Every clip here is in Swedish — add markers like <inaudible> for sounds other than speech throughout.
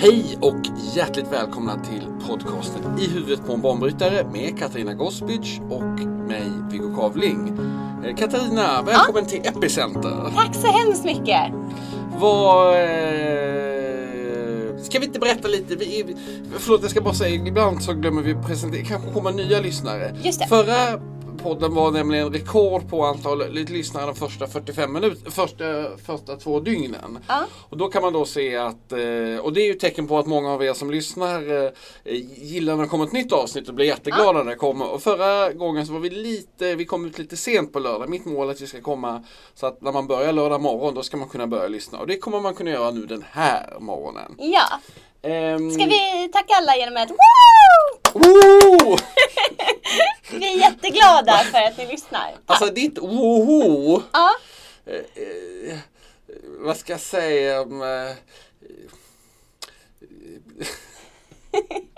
Hej och hjärtligt välkomna till podcasten I huvudet på en banbrytare med Katarina Gospic och mig Viggo Kavling. Eh, Katarina, välkommen till Epicenter. Tack så hemskt mycket! Vad... Eh, ska vi inte berätta lite? Vi, förlåt, jag ska bara säga, ibland så glömmer vi presentera, kanske kommer nya lyssnare. Just det. Förra podden var nämligen rekord på antal lyssnare de första 45 minuter, första, första två dygnen. Ja. Och då kan man då se att, eh, och det är ju tecken på att många av er som lyssnar eh, gillar när det kommer ett nytt avsnitt och blir jätteglada när det kommer. Och förra gången så var vi lite, vi kom ut lite sent på lördag. Mitt mål är att vi ska komma så att när man börjar lördag morgon då ska man kunna börja lyssna. Och det kommer man kunna göra nu den här morgonen. Ja, Ehm, ska vi tacka alla genom ett wow! Oh! <laughs> Vi är jätteglada för att ni lyssnar. Alltså ditt woho! Ja, eh, vad ska jag säga om... Eh, <laughs>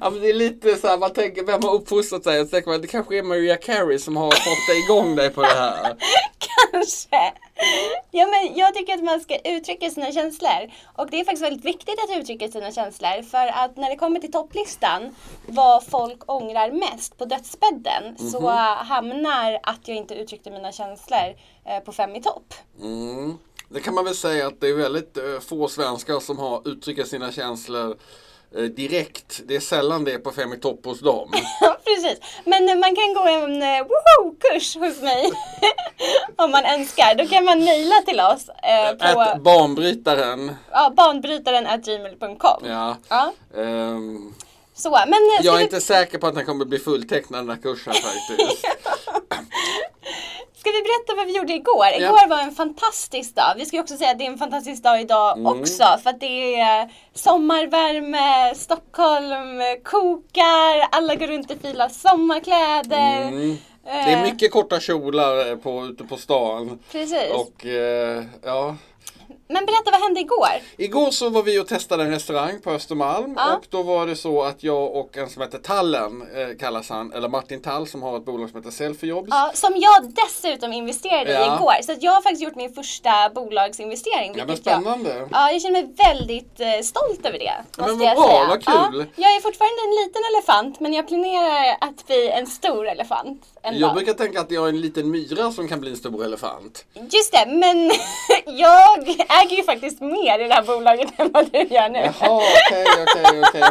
ja, men det är lite så här, man tänker vem har uppfostrat man, det kanske är Maria Carey som har fått dig igång dig på det här. <laughs> kanske. Ja, men jag tycker att man ska uttrycka sina känslor. Och det är faktiskt väldigt viktigt att uttrycka sina känslor. För att när det kommer till topplistan, vad folk ångrar mest på dödsbädden, så hamnar att jag inte uttryckte mina känslor eh, på fem i topp. Mm. Det kan man väl säga att det är väldigt eh, få svenskar som har uttryckt sina känslor direkt. Det är sällan det är på fem i topp hos dem. <laughs> Precis. Men eh, man kan gå en eh, woho-kurs hos mig <laughs> om man önskar. Då kan man mejla till oss eh, på Att banbrytaren. ja, banbrytaren gmail.com. Ja. Ja, ehm, så, men eh, jag är vi, inte säker på att den kommer bli fulltecknad den här kursen <laughs> faktiskt. Ska vi berätta vad vi gjorde igår? Ja. Igår var en fantastisk dag. Vi ska också säga att det är en fantastisk dag idag Mm. också. För att det är eh, sommarvärme, Stockholm kokar, alla går runt i fina sommarkläder. Mm. Det är Eh, mycket korta kjolar eh, på, ute på stan. Precis. Och eh, ja. Men berätta, vad hände igår? Igår så var vi och testade en restaurang på Östermalm Ja. och då var det så att jag och en som heter Tallen eh, kallas han, eller Martin Tall som har ett bolag som heter Selfiejobs. Ja, som jag dessutom investerade i Ja. igår. Så jag har faktiskt gjort min första bolagsinvestering. Ja men vilket jag, spännande. ja, jag känner mig väldigt eh, stolt över det. men Måste vad jag bra, säga. vad kul. Ja, jag är fortfarande en liten elefant men jag planerar att bli en stor elefant. En Jag dag. brukar tänka att jag är en liten myra som kan bli en stor elefant. Just det, men <laughs> jag äger ju faktiskt mer i det här bolaget <laughs> än vad du gör nu. Jaha, okej, okej, okej.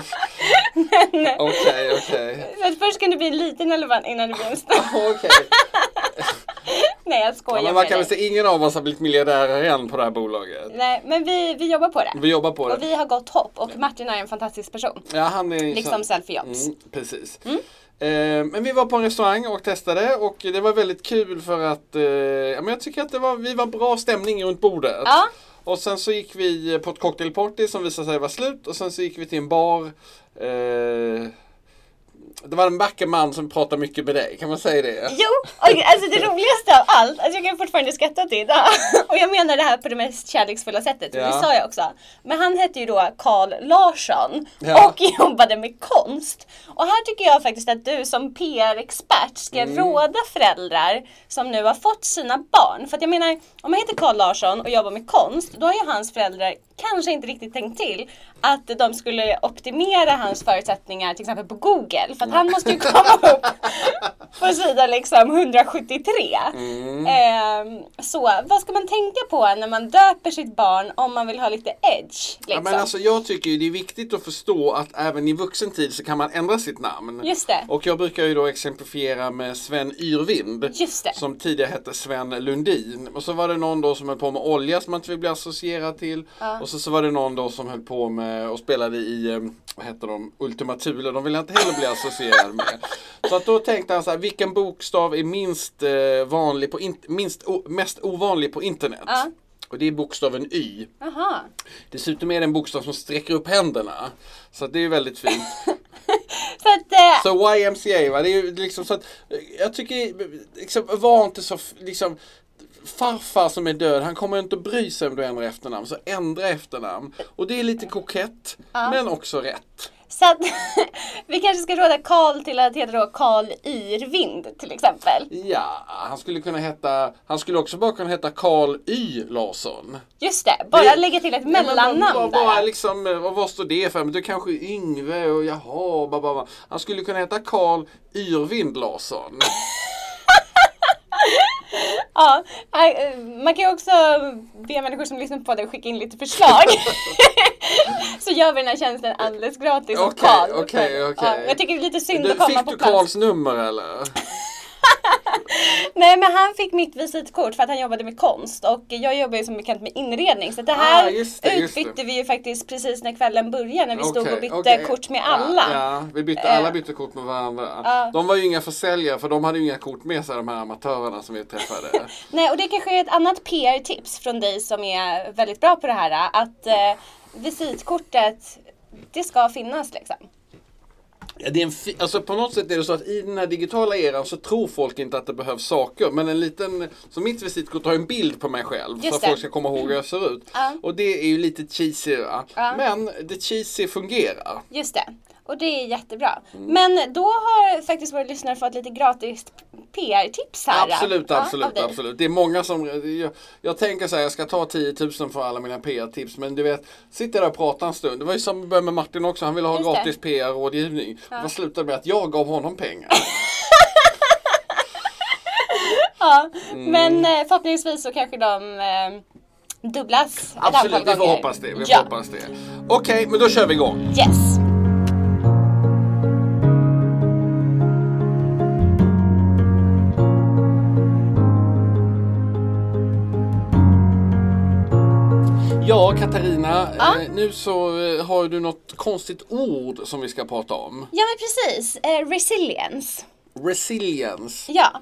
<laughs> Men, Okej, okej. först kan du bli en liten elefant innan du blir en stor. Okej. <laughs> Nej jag skojar Ja, men man kan väl säga ingen av oss har blivit miljardärer än på det här bolaget. Nej, men vi, vi jobbar på det. Vi jobbar på det. Och vi har gott hopp och Martin är en fantastisk person. Ja, han är Liksom Selfie Jobs. Mm, precis. Eh, men vi var på en restaurang och testade och det var väldigt kul för att eh, ja, men jag tycker att det var, vi var bra stämning runt bordet. Ja. Och sen så gick vi på ett cocktailparty som visade sig vara slut och sen så gick vi till en bar. Eh, det var en vacker man som pratade mycket med dig, kan man säga det? Jo, och alltså det roligaste av allt, alltså jag kan fortfarande skratta till idag. <laughs> Och jag menar det här på det mest kärleksfulla sättet, Ja. det sa jag också. Men han hette ju då Carl Larsson Ja. och <laughs> jobbade med konst. Och här tycker jag faktiskt att du som PR-expert ska Mm. råda föräldrar som nu har fått sina barn. För att jag menar, om man heter Carl Larsson och jobbar med konst, då har ju hans föräldrar kanske inte riktigt tänkt till att de skulle optimera hans förutsättningar till exempel på Google. För att han måste ju komma <laughs> upp på sida liksom 173. Mm. Ehm, så vad ska man tänka på när man döper sitt barn om man vill ha lite edge? Liksom? Ja, men alltså, jag tycker ju det är viktigt att förstå att även i vuxen tid så kan man ändra sitt namn. Just det. Och jag brukar ju då exemplifiera med Sven Yrvind. Just det. Som tidigare hette Sven Lundin. Och så var det någon då som höll på med olja som man inte vill bli associerad till. Och så, så var det någon då som höll på med och spelade i, eh, vad heter de, Ultima Thule. De vill jag inte heller bli associerad med. Så att då tänkte han så här, vilken bokstav är minst eh, vanlig på, in, minst mest ovanlig på internet? Ja. Och det är bokstaven Y. Jaha. Dessutom är det en bokstav som sträcker upp händerna. Så det är väldigt fint. <laughs> Så att, eh, Så YMCA va, det är liksom så att eh, jag tycker liksom var inte så liksom Farfar som är död, han kommer inte att bry sig om du ändrar efternamn. Så ändra efternamn. Och det är lite kokett, men också rätt. så att <laughs> vi kanske ska råda Karl till att heta då Karl Yrvind till exempel. Ja, han skulle kunna heta, han skulle också bara kunna heta Karl Y Larsson. Just det, bara Det- lägga till ett Ja, mellannamn bara, bara där. liksom, vad står det för? Men du kanske är Yngve och jaha, ba, ba, ba. Han skulle kunna heta Karl Yrvind Larsson. <laughs> Ja, äh, man kan också be människor som lyssnar på det skicka in lite förslag. <laughs> Så gör vi den här tjänsten alldeles gratis åt Okej, okej, okej. Ja, jag tycker det är lite synd Du, att komma fick på du plats. Karls nummer eller? <laughs> <laughs> Nej men han fick mitt visitkort för att han jobbade med konst och jag jobbar ju som bekant med inredning så det här Ah, just det, just det. utbytte vi ju faktiskt precis när kvällen började när vi stod Okej, och bytte okej. kort med Ja, alla. Ja, vi bytte, Eh. alla bytte kort med varandra. Ja. De var ju inga försäljare för de hade ju inga kort med sig de här amatörerna som vi träffade. <laughs> Nej och det kanske är ett annat PR-tips från dig som är väldigt bra på det här att eh, visitkortet det ska finnas liksom. Ja, det är en alltså på något sätt är det så att i den här digitala eran så tror folk inte att det behövs saker. Men en liten, så mitt visitkort har en bild på mig själv så Just att det. folk ska komma ihåg hur jag ser ut. Ja. Och det är ju lite cheesy? Ja. Men det cheesy fungerar. Just det. Och det är jättebra. Mm. Men då har faktiskt våra lyssnare fått lite gratis PR-tips här. Absolut, Ja, absolut, absolut. Det är många som, jag, jag tänker så här, jag ska ta 10 000 för alla mina PR-tips. Men du vet, sitter där och pratar en stund. Det var ju som började med Martin också, han ville ha Just gratis PR-rådgivning. Det slutade med att jag gav honom pengar. <laughs> Ja, Mm. men eh, förhoppningsvis så kanske de eh, dubblas ett Absolut, antal vi får gånger. hoppas det. Vi ja. hoppas det. Okej, men då kör vi igång. Yes. Ja, Katarina, Ja. Eh, nu så eh, har du något konstigt ord som vi ska prata om. Ja men precis, eh, resilience. Resilience. Ja.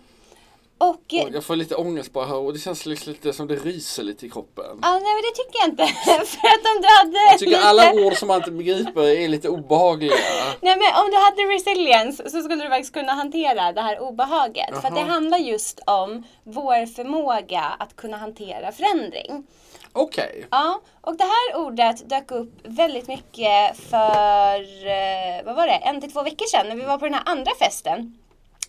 Och Jag får lite ångest bara här och det känns lite, lite som det ryser lite i kroppen. Ja, nej men det tycker jag inte. <laughs> För att om du hade Jag tycker lite... alla ord som man inte begriper är lite obehagliga. <laughs> Nej men om du hade resilience så skulle du faktiskt kunna hantera det här obehaget. För att det Jaha. handlar just om vår förmåga att kunna hantera förändring. Okej. Ja, och det här ordet dök upp väldigt mycket för, eh, vad var det, en till två veckor sedan när vi var på den här andra festen.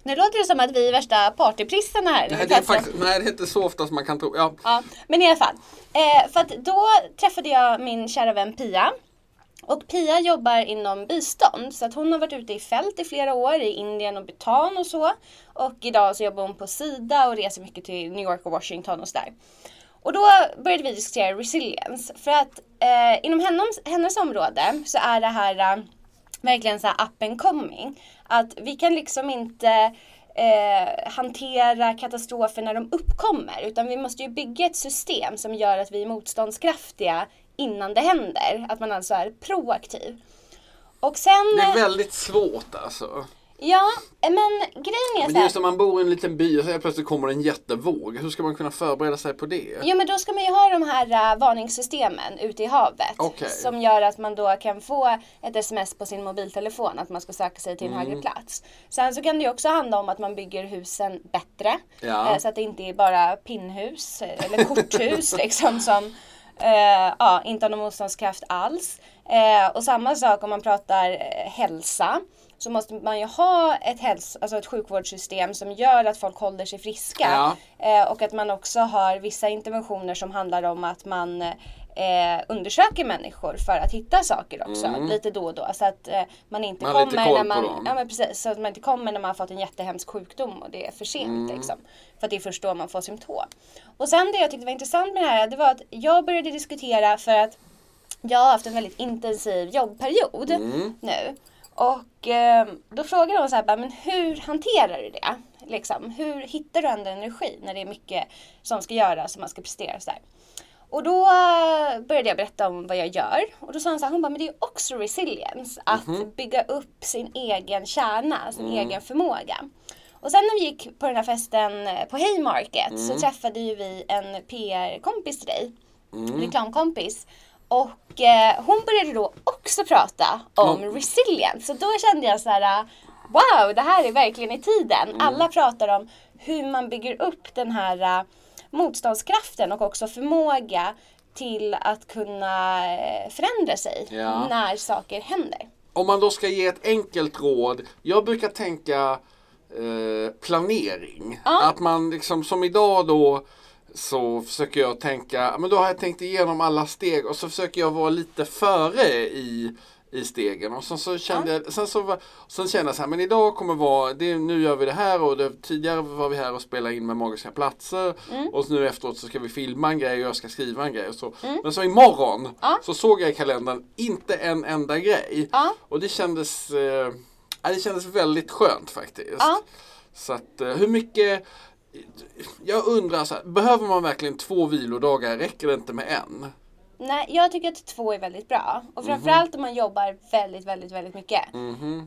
Nu låter det som att vi är värsta partyprissarna här. Nej, det är faktiskt, nej, det är inte så ofta som man kan tro. Ja. Ja, men i alla fall. Eh, för att då träffade jag min kära vän Pia. Och Pia jobbar inom bistånd så att hon har varit ute i fält i flera år i Indien och Bhutan och så. Och idag så jobbar hon på Sida och reser mycket till New York och Washington och sådär. Och då började vi diskutera resilience för att eh, inom hennes, hennes område så är det här eh, verkligen så här up and coming. Att vi kan liksom inte eh, hantera katastrofer när de uppkommer utan vi måste ju bygga ett system som gör att vi är motståndskraftiga innan det händer. Att man alltså är proaktiv. Och sen, Det är väldigt svårt alltså. Ja men grejen är Men så här. just om man bor i en liten by och så plötsligt kommer det en jättevåg. Hur ska man kunna förbereda sig på det? Jo men då ska man ju ha de här uh, varningssystemen ute i havet. Okej. Som gör att man då kan få ett sms på sin mobiltelefon att man ska söka sig till en Mm. högre plats. Sen så kan det ju också handla om att man bygger husen bättre. Ja. eh, så att det inte är bara pinnhus eh, eller korthus <laughs> liksom som eh, ja, inte har någon motståndskraft alls. Och samma sak om man pratar hälsa så måste man ju ha ett, häls- alltså ett sjukvårdssystem som gör att folk håller sig friska. Ja. Eh, och att man också har vissa interventioner som handlar om att man eh, undersöker människor för att hitta saker också lite då och då. Så att eh, man inte Man kommer när man, ja, men precis, så att man inte kommer när man har fått en jättehemsk sjukdom och det är för sent. Mm. Liksom, för att det är först då man får symptom. Och sen det jag tyckte var intressant med det här det var att jag började diskutera för att jag har haft en väldigt intensiv jobbperiod Mm. nu. Och eh, då frågade de så här, men hur hanterar du det? Liksom, hur hittar du ändå energi när det är mycket som ska göras och man ska prestera så där. Och då eh, började jag berätta om vad jag gör. Och då sa hon så här, hon bara, men det är också resilience. Att Mhm. bygga upp sin egen kärna, sin Mm. egen förmåga. Och sen när vi gick på den här festen eh, på Haymarket Mm. så träffade ju vi en PR-kompis till dig. Reklamkompis. Och eh, hon började då också prata om resilience. Så då kände jag så här, eh, wow, det här är verkligen i tiden. Alla pratar om hur man bygger upp den här eh, motståndskraften och också förmåga till att kunna eh, förändra sig Ja. när saker händer. Om man då ska ge ett enkelt råd. Jag brukar tänka eh, planering. Ja. Att man liksom som idag då så försöker jag tänka, men då har jag tänkt igenom alla steg och så försöker jag vara lite före i, i stegen. Och sen så kände jag, sen så sen kände jag så här, men idag kommer vara, det, nu gör vi det här och det, tidigare var vi här och spelade in med Magiska platser. Mm. Och nu efteråt så ska vi filma en grej och jag ska skriva en grej. Och så. Men så imorgon Mm. Ja. så såg jag i kalendern inte en enda grej. Ja. Och det kändes, eh, ja, det kändes väldigt skönt faktiskt. Ja. Så att eh, hur mycket jag undrar, så här, behöver man verkligen två vilodagar? Räcker det inte med en? Nej, jag tycker att två är väldigt bra. Mhm. Och framförallt om man jobbar väldigt, väldigt, väldigt mycket.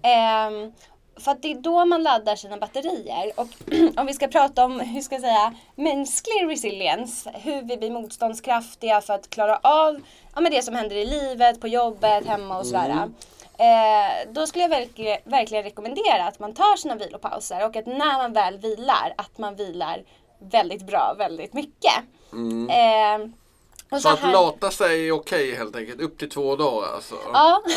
Ehm, för att det är då man laddar sina batterier. Och <clears throat> om vi ska prata om, hur ska jag säga, mänsklig resilience. Hur vi blir motståndskraftiga för att klara av ja, men det som händer i livet, på jobbet, hemma och sådär. Eh, då skulle jag verkligen, verkligen rekommendera att man tar sina vilopauser och att när man väl vilar, att man vilar väldigt bra, väldigt mycket. Ehm, och Så att här- lata sig är okej helt enkelt, upp till två dagar alltså. Ja. <laughs>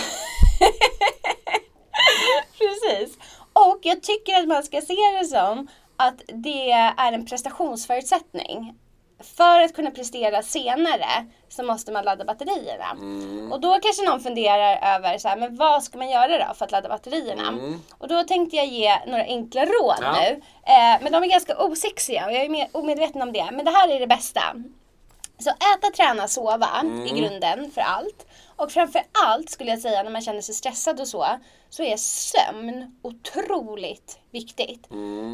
Precis. Och jag tycker att man ska se det som att det är en prestationsförutsättning. För att kunna prestera senare så måste man ladda batterierna. Och då kanske någon funderar över så här, men vad ska man göra då för att ladda batterierna? Och då tänkte jag ge några enkla råd Ja. nu. Eh, men de är ganska osexiga och jag är mer omedveten om det. Men det här är det bästa. Så äta, träna, sova i grunden för allt. Och framför allt skulle jag säga när man känner sig stressad och så, så är sömn otroligt viktigt.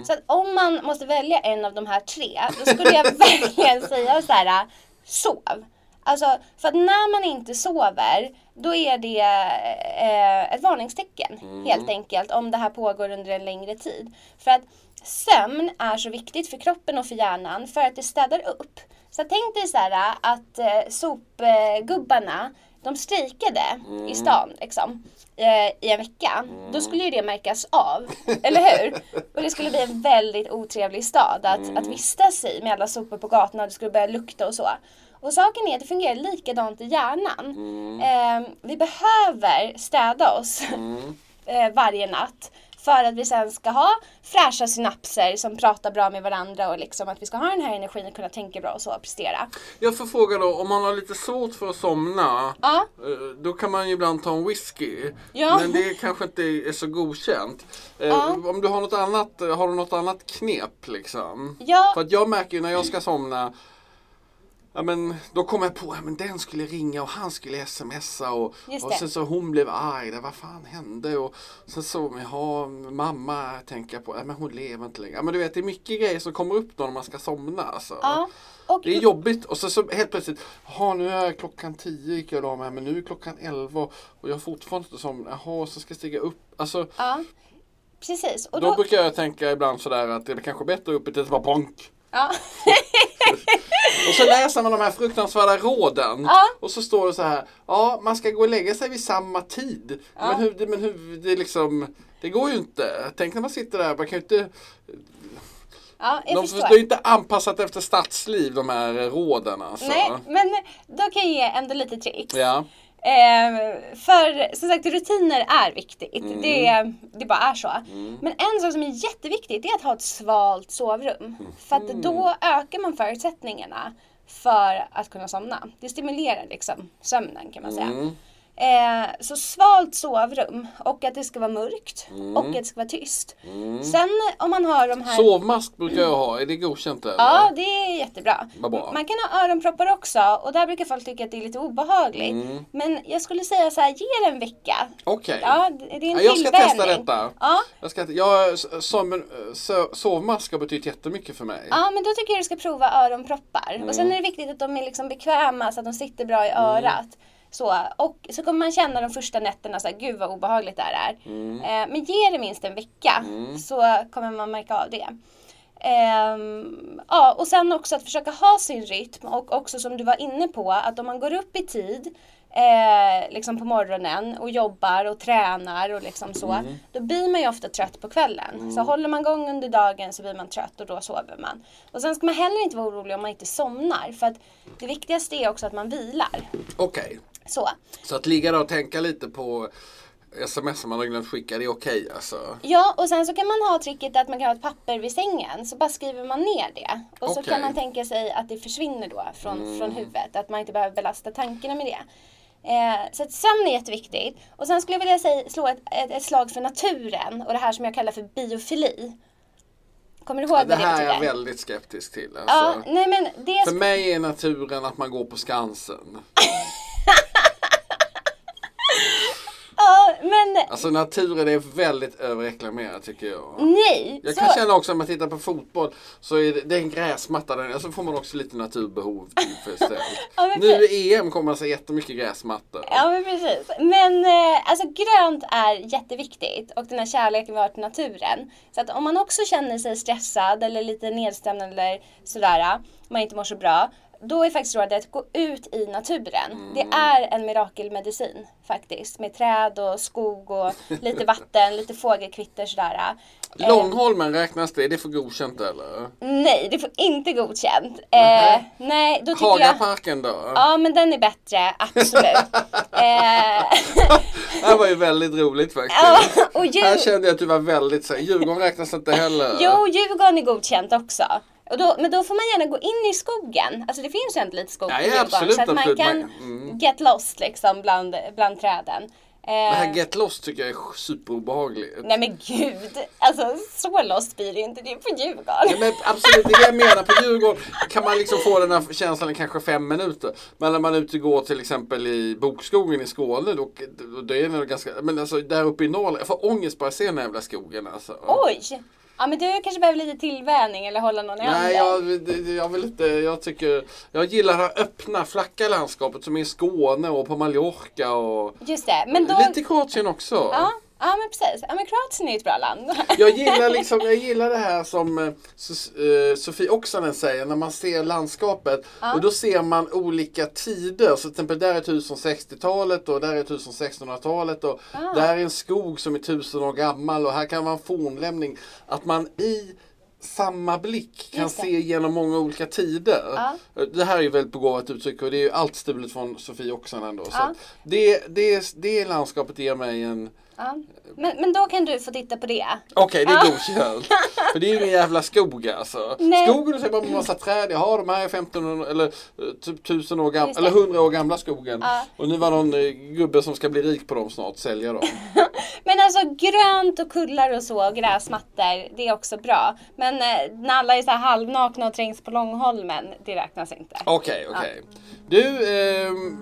Så att om man måste välja en av de här tre, då skulle jag <laughs> verkligen säga så här, sov. Alltså, för att när man inte sover, då är det eh, ett varningstecken helt enkelt om det här pågår under en längre tid. För att sömn är så viktigt för kroppen och för hjärnan för att det städar upp. Så tänk dig så här att eh, sopgubbarna, de strejkade i stan liksom, eh, i en vecka. Då skulle ju det märkas av, eller hur? Och det skulle bli en väldigt otrevlig stad att, att vistas i med alla sopor på gatorna och det skulle börja lukta och så. Och saken är att det fungerar likadant i hjärnan. Eh, vi behöver städa oss <laughs> eh, varje natt. För att vi sen ska ha fräscha synapser som pratar bra med varandra och liksom att vi ska ha den här energin att kunna tänka bra och så och prestera. Jag får fråga då, om man har lite svårt för att somna, Ja. eh, då kan man ju ibland ta en whisky. Ja. Men det kanske inte är så godkänt. Eh, Ja. Om du har något annat, har du något annat knep liksom? Ja. För att jag märker ju när jag ska somna Ja men då kom jag på, ja, men den skulle ringa och han skulle smsa och, och det. sen så hon blev arg, där, vad fan hände? Och sen så, jaha, mamma tänker jag på, ja, men hon lever inte längre. Ja, men du vet det är mycket grejer som kommer upp då när man ska somna. Alltså. Ja. Och, Det är jobbigt och så, så helt plötsligt, jaha nu är klockan 10 gick jag och mig men nu är klockan 11 och jag har fortfarande inte somnat. Jaha så ska jag stiga upp. Alltså, ja. Precis. Och då, då, brukar jag tänka ibland sådär att det är kanske bättre uppe till bara ponk. ja. <laughs> <laughs> Och så läser man de här fruktansvärda råden. Ja. Och så står det så här, ja man ska gå och lägga sig vid samma tid. Men, hur, men hur, det liksom, det går ju inte. Tänk när man sitter där, man kan ju inte ja, De det är inte anpassat efter stadsliv de här råden alltså. Nej, men då kan jag ge ändå lite tricks. Ja. Eh, för som sagt rutiner är viktigt. Mm. Det, det bara är så. Men en sak som är jätteviktigt det är att ha ett svalt sovrum. För att då ökar man förutsättningarna för att kunna somna. Det stimulerar liksom sömnen kan man säga. Mm. Eh, så svalt sovrum och att det ska vara mörkt Mm. och att det ska vara tyst. Sen om man har de här... Sovmask brukar jag ha, är det godkänt eller? Ja, det är jättebra. Bra. Man kan ha öronproppar också och där brukar folk tycka att det är lite obehagligt. Mm. Men jag skulle säga så här, ge det en vecka. Okej. Ja, det är en Ja, jag ska testa tillvänjning. detta. Ja. Jag ska, jag, som so, sovmask har betytt jättemycket för mig. Ja, men då tycker jag du ska prova öronproppar. Och sen är det viktigt att de är liksom bekväma så att de sitter bra i örat. Så, och så kommer man känna de första nätterna så här, gud vad obehagligt det här är. Eh, men ge det minst en vecka så kommer man märka av det. Ehm, ja, och sen också att försöka ha sin rytm och också som du var inne på att om man går upp i tid eh, liksom på morgonen och jobbar och tränar och liksom så. Då blir man ju ofta trött på kvällen. Så håller man igång under dagen så blir man trött och då sover man. Och sen ska man heller inte vara orolig om man inte somnar. För att det viktigaste är också att man vilar. Okej. Så. Så att ligga där och tänka lite på sms som man har glömt skicka, det är okej alltså? Ja, och sen så kan man ha tricket att man kan ha ett papper vid sängen. Så bara skriver man ner det. Och så Okej. kan man tänka sig att det försvinner då från, från huvudet. Att man inte behöver belasta tankarna med det. Eh, så att sömn är jätteviktigt. Och sen skulle jag vilja säga, slå ett, ett, ett slag för naturen och det här som jag kallar för biofili. Kommer du ihåg Det vad det här är jag väldigt skeptisk till. Ja, Alltså. nej men det... För mig är naturen att man går på Skansen. <laughs> men Alltså naturen är väldigt överreklamerad tycker jag. nej! Jag så, kan känna också om man tittar på fotboll så är det, det är en gräsmatta där så får man också lite naturbehov tillfredsställt. <laughs> Ja, nu i EM kommer man se jättemycket gräsmattor. Ja men precis. Men eh, alltså grönt är jätteviktigt och den här kärleken vi har till naturen. Så att om man också känner sig stressad eller lite nedstämd eller sådär, man inte mår så bra. Då är faktiskt rådet att gå ut i naturen. Det är en mirakelmedicin faktiskt. Med träd och skog och <laughs> lite vatten, lite fågelkvitter sådär. Eh, Långholmen räknas det? Är det för godkänt eller? nej, det får inte godkänt. Eh, nej, då tycker jag... Hagaparken då? Ja men den är bättre, absolut. <laughs> eh, Det här var ju väldigt roligt faktiskt. Ja, och djur- Här kände jag att du var väldigt så Djurgården räknas inte heller. Jo, Djurgården är godkänt också. Och då, men då får man gärna gå in i skogen. Alltså det finns ju ändå lite skog Ja, på ja, Djurgården. absolut, så att man absolut. kan Man- mm. get lost liksom bland, bland träden. Eh, Det här Get Lost tycker jag är superobehagligt. Nej men gud, alltså så lost blir det inte. Det är på Djurgården. Ja, men absolut, det är det jag menar. På Djurgården kan man liksom få den här känslan i kanske fem minuter. Men när man är ute och går till exempel i Bokskogen i Skåne, då, då är det ganska... Men alltså där uppe i Norrland, jag får ångest bara jag ser den här jävla skogen alltså. Oj! Ja men du kanske behöver lite tillvänjning eller hålla någon i handen. Nej, jag, jag vill inte, jag tycker, jag gillar det här öppna, flacka landskapet som är i Skåne och på Mallorca och Just det, men då... lite Kroatien också. Ja, ja men precis. Ja men Kroatien är ett bra land. <laughs> Jag gillar, liksom, jag gillar det här som eh, eh, Sofie Oksanen säger när man ser landskapet och då ser man olika tider. Så till exempel där är 1060-talet och där är 1600-talet och där är en skog som är tusen år gammal och här kan vara en fornlämning. Att man i samma blick kan se genom många olika tider. Det här är ju väldigt begåvat uttryck och det är ju allt stulet från Sofie Oksanen då. Så Ja. det, det, det landskapet ger mig en Ja. Men, men då kan du få titta på det. Okej, det är godkänt. För det är ju ingen jävla skog alltså. Nej. Skogen är bara en massa träd. Jaha, de här är 1500 eller eh, typ 1000 år gamla, eller 100 år gamla skogen. Ja. Och nu var någon eh, gubbe som ska bli rik på dem snart, sälja dem. <laughs> Men alltså grönt och kullar och så, och gräsmattor, det är också bra. Men eh, när alla är så här halvnakna och trängs på Långholmen, det räknas inte. Okej, okej. Du, ehm,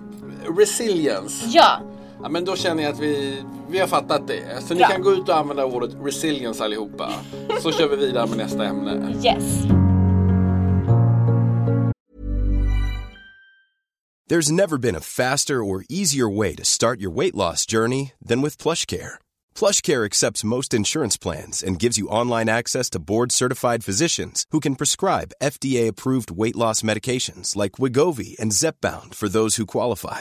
resilience. Ja, Ja, men då känner jag att vi, vi har fattat det. Så ni Bra. kan gå ut och använda ordet resilience allihopa. Så kör vi vidare med nästa ämne. yes. There's never been a faster or easier way to start your weight loss journey than with PlushCare. PlushCare accepts most insurance plans and gives you online access to board-certified physicians who can prescribe FDA-approved weight loss medications like Wigovi and Zepbound for those who qualify.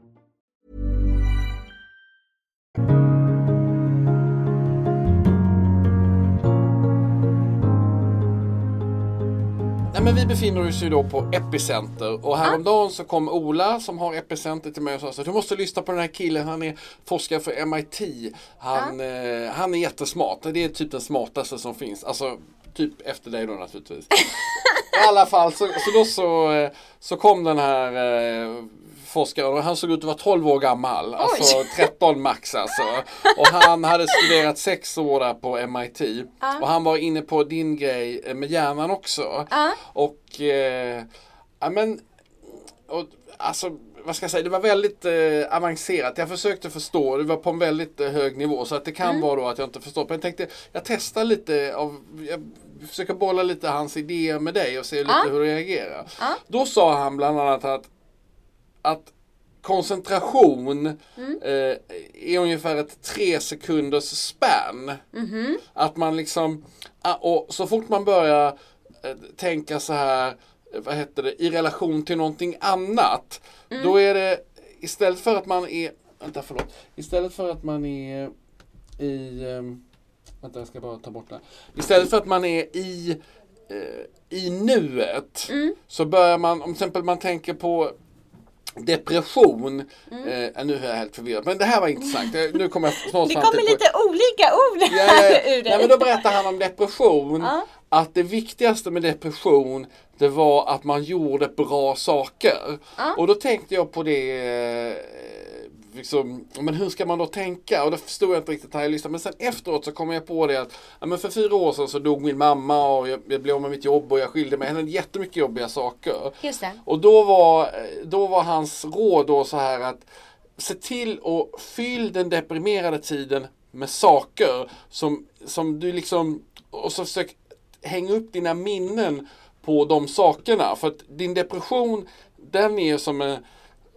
Nej, men vi befinner oss ju då på Epicenter och häromdagen så kom Ola som har Epicenter till mig och sa att du måste lyssna på den här killen, han är forskare för MIT. Han, eh, han är jättesmart, det är typ den smartaste som finns. Alltså typ efter dig då naturligtvis. <laughs> I alla fall så, så då så, eh, så kom den här eh, forskaren och han såg ut att vara 12 år gammal. Alltså 13 max alltså. Och han hade studerat sex år där på MIT. Och han var inne på din grej eh, med hjärnan också. Och, eh, ja men, och, alltså vad ska jag säga, det var väldigt eh, avancerat. Jag försökte förstå, det var på en väldigt eh, hög nivå. Så att det kan vara då att jag inte förstår. Men jag tänkte, jag testar lite av, jag försöker bolla lite hans idéer med dig och se lite hur du reagerar. Då sa han bland annat att att koncentration eh, är ungefär ett tre sekunders span. Att man liksom, ah, och så fort man börjar eh, tänka så här, vad heter det, i relation till någonting annat. Då är det, istället för att man är, vänta förlåt, istället för att man är i, ehm, vänta jag ska bara ta bort det. här. Istället för att man är i, eh, i nuet så börjar man, om till exempel man tänker på depression. Eh, nu är jag helt förvirrad. Men det här var intressant. Eh, Nu kommer jag snart <laughs> Det kommer lite olika ord Ja, ja, ja. <laughs> ur Nej, men då dig. berättar han om depression. Ja. Att det viktigaste med depression det var att man gjorde bra saker. Och då tänkte jag på det eh, Liksom, men hur ska man då tänka? Och det förstod jag inte riktigt när jag lyssnade. Men sen efteråt så kom jag på det att ja, men för fyra år sedan så dog min mamma och jag, jag blev av med mitt jobb och jag skilde mig. Det hände jättemycket jobbiga saker. Just det. Och då var, då var hans råd då så här att se till att fyll den deprimerade tiden med saker som, som du liksom och så försök hänga upp dina minnen på de sakerna. För att din depression den är som en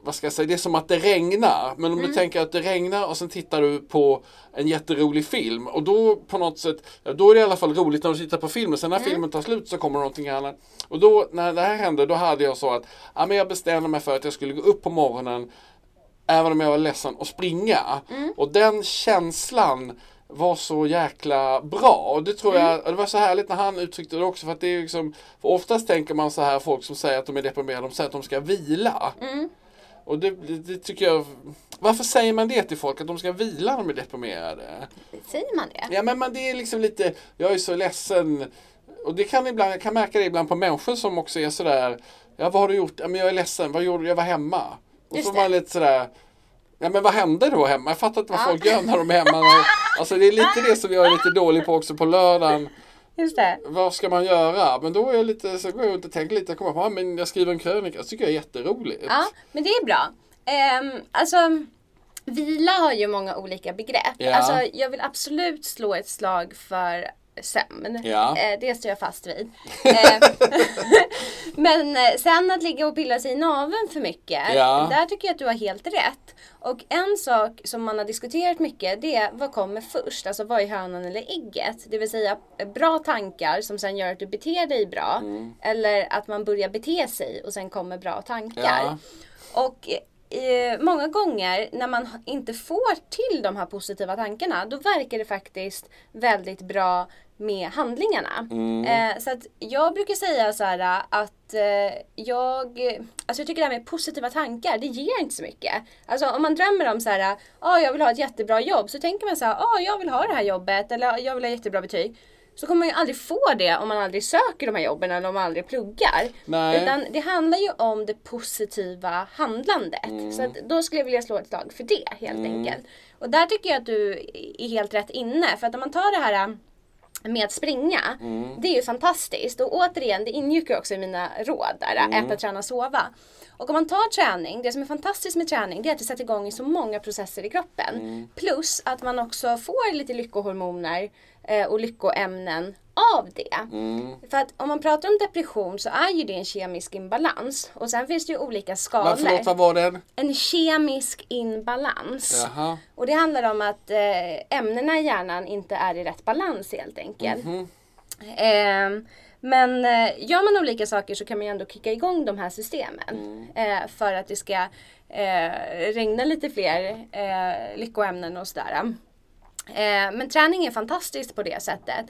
vad ska jag säga, det är som att det regnar. Men om du tänker att det regnar och sen tittar du på en jätterolig film. Och då på något sätt, då är det i alla fall roligt när du tittar på filmen. Sen när filmen tar slut så kommer någonting annat. Och då när det här hände, då hade jag så att ja, men jag bestämde mig för att jag skulle gå upp på morgonen Även om jag var ledsen och springa. Och den känslan var så jäkla bra. Och det tror jag, och det var så härligt när han uttryckte det också. För att det är liksom, för oftast tänker man så här, folk som säger att de är deprimerade, de säger att de ska vila. Och det, det, tycker jag, varför säger man det till folk? Att de ska vila när de är deprimerade? Säger man det? Ja men man, det är liksom lite, jag är så ledsen. Och det kan ibland, jag kan märka det ibland på människor som också är sådär, ja vad har du gjort? Ja men jag är ledsen, vad gjorde du? Jag var hemma. Och Just så det. man lite sådär, ja men vad hände då hemma? Jag fattar inte vad folk gör när de är hemma. Alltså det är lite det som jag är lite dålig på också på lördagen. Just det. Vad ska man göra? Men då är jag lite, så går jag runt och tänker lite, jag kommer på, ja, men jag skriver en krönika, det tycker jag är jätteroligt. Ja, men det är bra. Um, alltså, vila har ju många olika begrepp. Ja. Alltså, jag vill absolut slå ett slag för sömn. Ja. Eh, det står jag fast vid. Eh, <laughs> Men eh, sen att ligga och pilla sig i naveln för mycket. Ja. Där tycker jag att du har helt rätt. Och en sak som man har diskuterat mycket det är vad kommer först? Alltså vad är hönan eller ägget? Det vill säga bra tankar som sen gör att du beter dig bra. Mm. Eller att man börjar bete sig och sen kommer bra tankar. Ja. Och många gånger när man inte får till de här positiva tankarna då verkar det faktiskt väldigt bra med handlingarna. Eh, så att jag brukar säga så här att eh, jag, alltså jag tycker det här med positiva tankar det ger inte så mycket. Alltså om man drömmer om så här, ja jag vill ha ett jättebra jobb så tänker man så här, ja jag vill ha det här jobbet eller jag vill ha jättebra betyg. Så kommer man ju aldrig få det om man aldrig söker de här jobben eller om man aldrig pluggar. Nej. Utan det handlar ju om det positiva handlandet. Mm. Så att då skulle jag vilja slå ett slag för det helt enkelt. Och där tycker jag att du är helt rätt inne. För att om man tar det här med att springa, det är ju fantastiskt. Och återigen, det ingick ju också i mina råd där, äta, träna, sova. Och om man tar träning, det som är fantastiskt med träning det är att det sätter igång i så många processer i kroppen. Plus att man också får lite lyckohormoner eh, och lyckoämnen av det. För att om man pratar om depression så är ju det en kemisk imbalans. Och sen finns det ju olika skalor. Men förlåt, vad var den? En kemisk inbalans. Jaha. Och det handlar om att eh, ämnena i hjärnan inte är i rätt balans helt enkelt. Mhm. Ehm, men eh, gör man olika saker så kan man ju ändå kicka igång de här systemen. Eh, för att det ska eh, regna lite fler eh, lyckoämnen och sådär. Eh, men träning är fantastiskt på det sättet.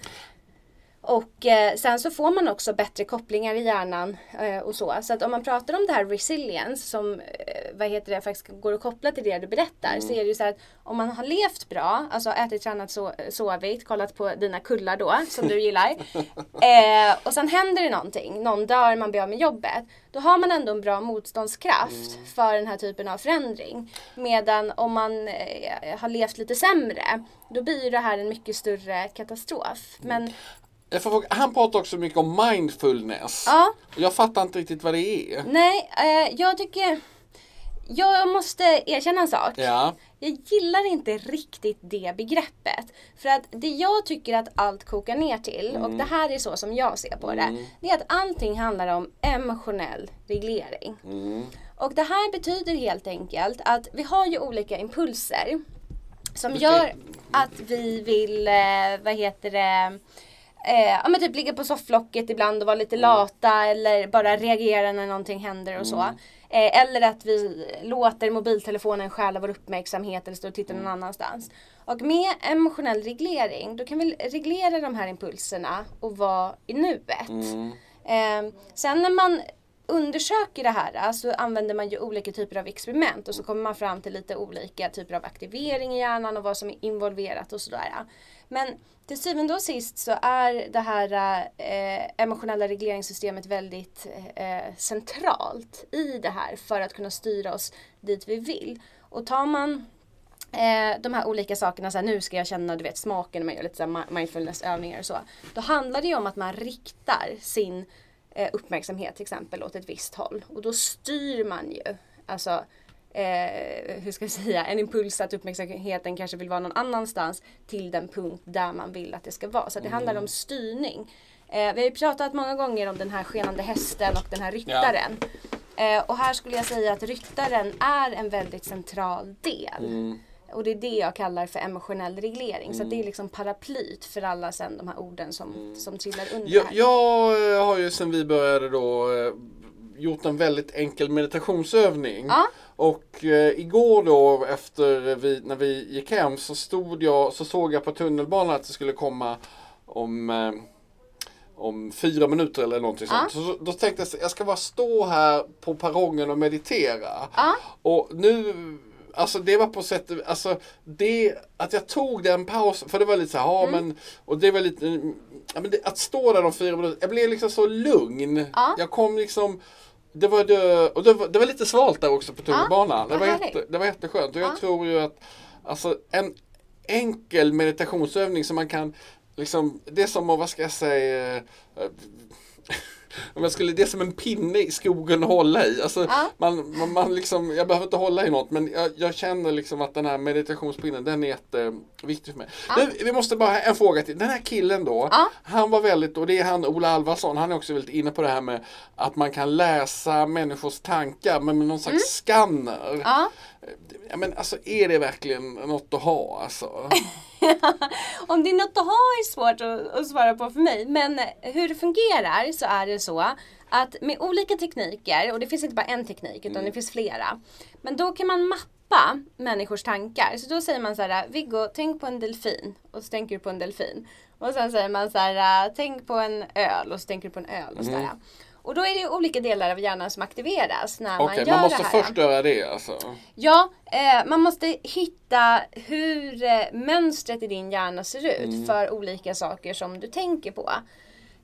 Och eh, sen så får man också bättre kopplingar i hjärnan eh, och så. Så att om man pratar om det här resilience som eh, vad heter det, faktiskt går att koppla till det du berättar. Så är det ju så här att om man har levt bra, alltså ätit, tränat, so sovit, kollat på dina kullar då som du gillar. <laughs> eh, och sen händer det någonting, någon dör, man blir av med jobbet. Då har man ändå en bra motståndskraft för den här typen av förändring. Medan om man eh, har levt lite sämre, då blir det här en mycket större katastrof. Men Jag får han pratar också mycket om mindfulness. Ja. Jag fattar inte riktigt vad det är. Nej, eh, jag tycker... Jag måste erkänna en sak. Ja. Jag gillar inte riktigt det begreppet. För att det jag tycker att allt kokar ner till, och det här är så som jag ser på det, det är att allting handlar om emotionell reglering. Och det här betyder helt enkelt att vi har ju olika impulser som gör att vi vill, eh, vad heter det, eh, ja men typ ligga på sofflocket ibland och vara lite lata eller bara reagera när någonting händer och så. Eh, eller att vi låter mobiltelefonen stjäla vår uppmärksamhet eller står och tittar någon annanstans. Och med emotionell reglering, då kan vi reglera de här impulserna och vara i nuet. Eh, sen när man undersöker det här så använder man ju olika typer av experiment och så kommer man fram till lite olika typer av aktivering i hjärnan och vad som är involverat och sådär. Men till syvende och sist så är det här eh, emotionella regleringssystemet väldigt eh, centralt i det här för att kunna styra oss dit vi vill. Och tar man eh, de här olika sakerna, så här, nu ska jag känna du vet smaken när man gör lite så mindfulnessövningar och så. Då handlar det ju om att man riktar sin eh, uppmärksamhet till exempel åt ett visst håll. Och då styr man ju, alltså eh, hur ska jag säga, en impuls att uppmärksamheten kanske vill vara någon annanstans till den punkt där man vill att det ska vara. Så det handlar om styrning. Eh, vi har ju pratat många gånger om den här skenande hästen och den här ryttaren. Eh, och här skulle jag säga att ryttaren är en väldigt central del. Och det är det jag kallar för emotionell reglering. Så det är liksom paraplyt för alla sen de här orden som, som trillar under Jag, jag har ju sen vi började då eh, gjort en väldigt enkel meditationsövning. Ja. Och eh, igår då efter vi, när vi gick hem så stod jag, så såg jag på tunnelbanan att det skulle komma om eh, om fyra minuter eller någonting sånt. Så, då tänkte jag jag ska bara stå här på perrongen och meditera. Ja. Och nu Alltså det var på sätt alltså det att jag tog den pausen för det var lite så här, ja Mm. men och det var lite, ja, men det, att stå där de fyra minuter, jag blev liksom så lugn. Ja. Jag kom liksom det var, det, och det var, det var lite svalt där också på tunnelbanan. det, var jätte, det var jätteskönt. Och jag Ja. tror ju att alltså, en enkel meditationsövning som man kan liksom, det är som att, vad ska jag säga, eh, om jag skulle, det är som en pinne i skogen att hålla i. Alltså, Ja. man, man, man liksom, jag behöver inte hålla i något men jag, jag känner liksom att den här meditationspinnen den är jätteviktig för mig. Nu, vi måste bara, en fråga till. Den här killen då, Ja. han var väldigt, och det är han Ola Alvarsson, han är också väldigt inne på det här med att man kan läsa människors tankar men med någon slags skanner. Mm. Ja. Ja, men alltså är det verkligen något att ha alltså? <laughs> <laughs> Om det är något att ha är svårt att, att svara på för mig. Men hur det fungerar så är det så att med olika tekniker, och det finns inte bara en teknik utan det finns flera. Men då kan man mappa människors tankar. Så då säger man så här, Viggo, tänk på en delfin. Och så tänker du på en delfin. Och sen säger man så här, tänk på en öl. Och så tänker du på en öl. Och, så där. Och då är det olika delar av hjärnan som aktiveras när Okej, man gör man måste det här. först göra det alltså. Ja, eh, man måste hitta hur eh, mönstret i din hjärna ser ut Mm. för olika saker som du tänker på.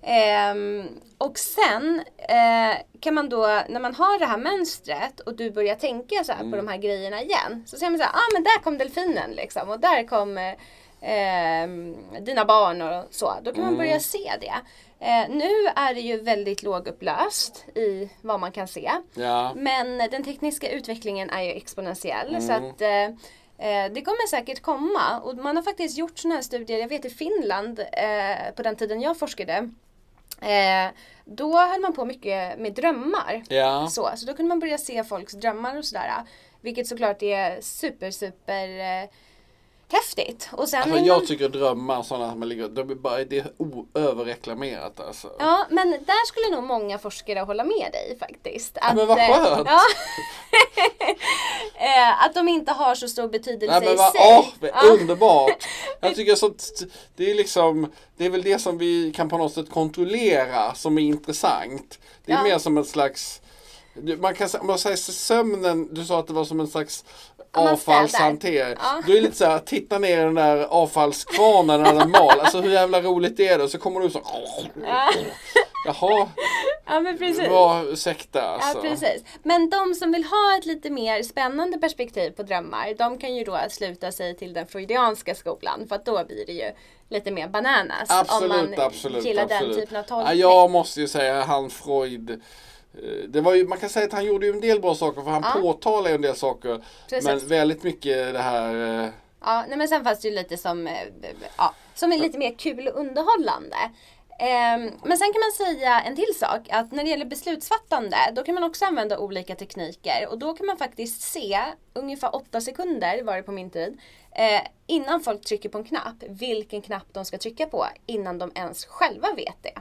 Ehm, och sen eh, kan man då, när man har det här mönstret och du börjar tänka så Mm. på de här grejerna igen. Så säger man så här, ah men där kom delfinen liksom och där kom eh, ehm, dina barn och så. Då kan man börja Mm. se det. Eh, nu är det ju väldigt lågupplöst i vad man kan se. Ja. Men den tekniska utvecklingen är ju exponentiell. Mm. Så att eh, Eh, det kommer säkert komma och man har faktiskt gjort sådana här studier, jag vet i Finland eh, på den tiden jag forskade. Eh, då höll man på mycket med drömmar. Ja. Så, så då kunde man börja se folks drömmar och sådär. Vilket såklart är super super eh, häftigt. Och sen Alltså, jag tycker drömmar sådana som ligger, de är bara, det är o- överreklamerat alltså. Ja, men där skulle nog många forskare hålla med dig faktiskt. Att, men vad eh, skönt. Ja, <laughs> Eh, att de inte har så stor betydelse Nej men i vad, sig. åh, Ja. underbart! <laughs> Jag tycker sånt, det är liksom, det är väl det som vi kan på något sätt kontrollera som är intressant. Det är Ja. mer som en slags, man kan man säger sömnen, du sa att det var som en slags Ja, avfallshantering. Ja. Då är lite såhär, titta ner i den där avfallskvarnen när den mal. Alltså hur jävla roligt är det? Och så kommer du så, jaha, ja, men precis. bra ursäkta alltså. Ja, precis. Men de som vill ha ett lite mer spännande perspektiv på drömmar, de kan ju då sluta sig till den freudianska skolan. För att då blir det ju lite mer bananas. Absolut, om man absolut. gillar absolut. den typen av ja, tolkning. Jag måste ju säga han Freud. Eh, Det var ju, man kan säga att han gjorde en del bra saker för han Ja. påtalar ju en del saker. Precis. Men väldigt mycket det här eh, Ja, nej, men sen fanns det ju lite som, eh, ja, som är lite mer kul och underhållande. Ehm, men sen kan man säga en till sak, att när det gäller beslutsfattande, då kan man också använda olika tekniker. Och då kan man faktiskt se, ungefär åtta sekunder var det på min tid, eh, innan folk trycker på en knapp, vilken knapp de ska trycka på, innan de ens själva vet det.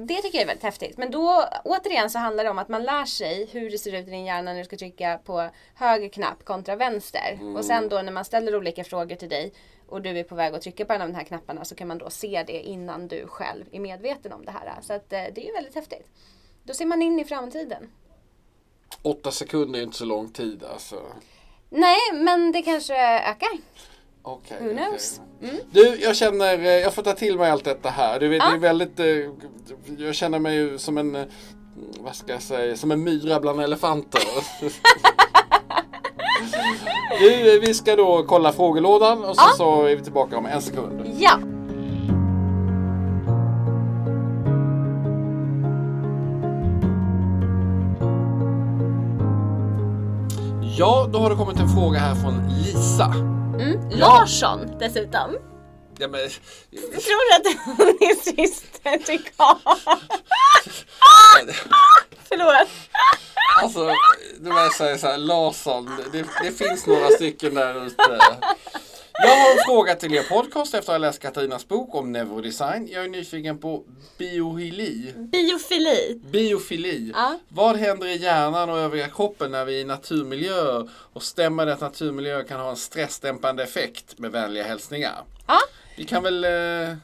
Det tycker jag är väldigt häftigt. Men då återigen så handlar det om att man lär sig hur det ser ut i din hjärna när du ska trycka på höger knapp kontra vänster. Och sen då när man ställer olika frågor till dig och du är på väg att trycka på en av de här knapparna så kan man då se det innan du själv är medveten om det här. Så att eh, det är ju väldigt häftigt. Då ser man in i framtiden. åtta sekunder är inte så lång tid alltså. Nej, men det kanske ökar. Okej. Who knows? Mm. Du, jag känner, eh, jag får ta till mig allt detta här. Du vet, Ja. det är väldigt, eh, jag känner mig ju som en, eh, vad ska jag säga, som en myra bland elefanter. <laughs> du, vi ska då kolla frågelådan och så, Ja. så är vi tillbaka om en sekund. Ja! Ja, då har det kommit en fråga här från Lisa. Mm. Larsson dessutom. Ja, men, Jag tror att hon är syster till Karl. Förlåt. alltså, det var så här, Larsson, det, det finns några stycken där ute. Jag har en fråga till er podcast efter att ha läst Katarinas bok om neurodesign. Jag är nyfiken på biohili. Biofili. Biofili. Ja. Vad händer i hjärnan och övriga kroppen när vi är i naturmiljöer? Och stämmer det att naturmiljöer kan ha en stressdämpande effekt med vänliga hälsningar? Ja. Vi kan väl... Eh,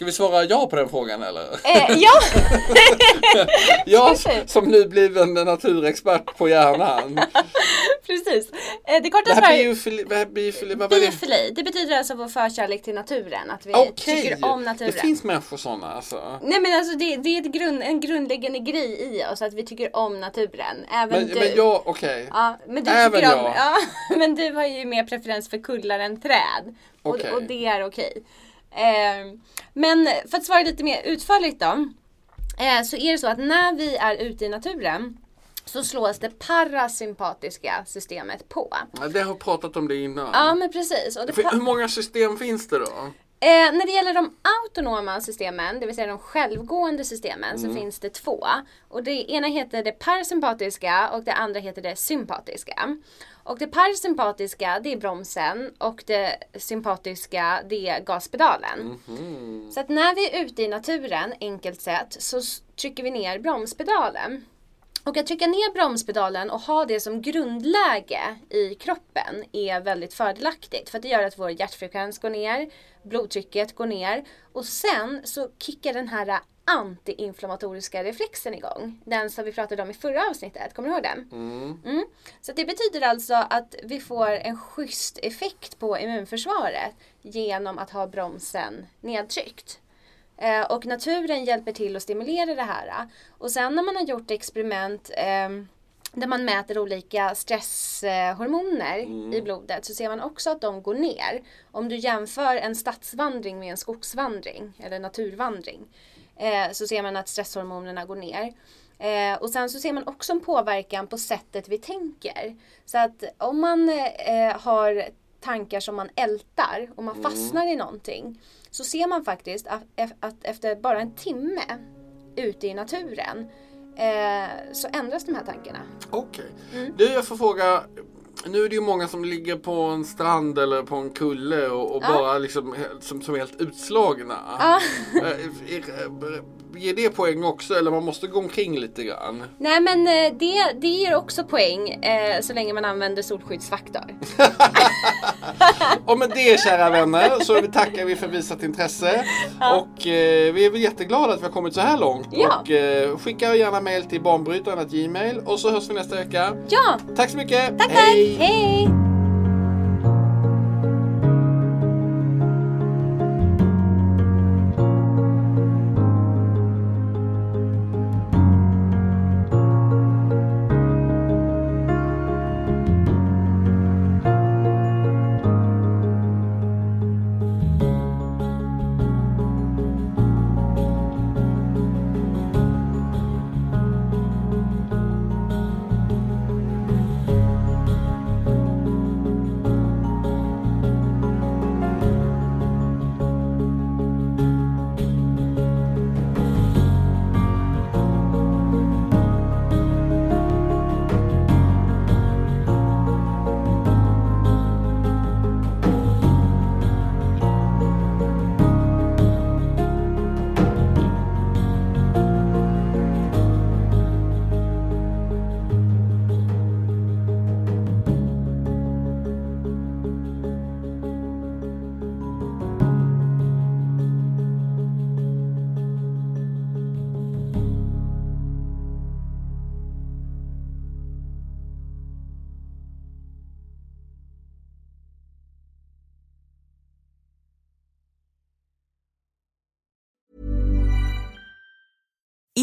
ska vi svara ja på den frågan eller? Eh, ja. <laughs> Jag som nu bliven naturexpert på hjärnan. <laughs> Precis. Eh, det korta svaret biofili, biofili, vad var det? Biofili, det betyder alltså vår förkärlek till naturen. Att vi Okej, tycker om naturen. det finns människor sådana alltså. Nej men alltså det, det är grund, en grundläggande grej i oss att vi tycker om naturen. Även Men, du. men jag, okej. Ja, men du Även tycker om, jag. <laughs> ja, men du har ju mer preferens för kullar än träd. Och, Okej. och det är okej. Eh, men för att svara lite mer utförligt då. Eh, så är det så att när vi är ute i naturen så slås det parasympatiska systemet på. Ja, Det har pratat om det innan. Ja men precis. Hur många system finns det då? Eh, när det gäller de autonoma systemen, det vill säga de självgående systemen, så finns det två. Och det ena heter det parasympatiska och det andra heter det sympatiska. Och det parasympatiska det är bromsen och det sympatiska det är gaspedalen. Så att när vi är ute i naturen, enkelt sett, så trycker vi ner bromspedalen. Och att trycka ner bromspedalen och ha det som grundläge i kroppen är väldigt fördelaktigt. För det gör att vår hjärtfrekvens går ner, blodtrycket går ner och sen så kickar den här antiinflammatoriska reflexen igång. Den som vi pratade om i förra avsnittet, kommer du ihåg den? Mm. Så det betyder alltså att vi får en schysst effekt på immunförsvaret genom att ha bromsen nedtryckt. Eh, och naturen hjälper till att stimulera det här. Och sen när man har gjort experiment eh, där man mäter olika stresshormoner i blodet så ser man också att de går ner. Om du jämför en stadsvandring med en skogsvandring eller naturvandring eh, så ser man att stresshormonerna går ner. Eh, och sen så ser man också en påverkan på sättet vi tänker. Så att om man eh, har tankar som man ältar och man fastnar i någonting så ser man faktiskt att, att efter bara en timme ute i naturen eh, så ändras de här tankarna. Okej. Du, jag får fråga. Nu är det ju många som ligger på en strand eller på en kulle och, och bara liksom som, som helt utslagna. Eh, är- Ger det poäng också eller man måste gå omkring lite grann? Nej men eh, det, det ger också poäng eh, så länge man använder solskyddsfaktor. <laughs> <laughs> Och med det kära vänner så tackar vi för visat intresse. Och eh, vi är väl jätteglada att vi har kommit så här långt. Ja. Och eh, skicka gärna mail till barnbrytaren gmail och så hörs vi nästa vecka. Ja, Tack så mycket! tack tack! Hej!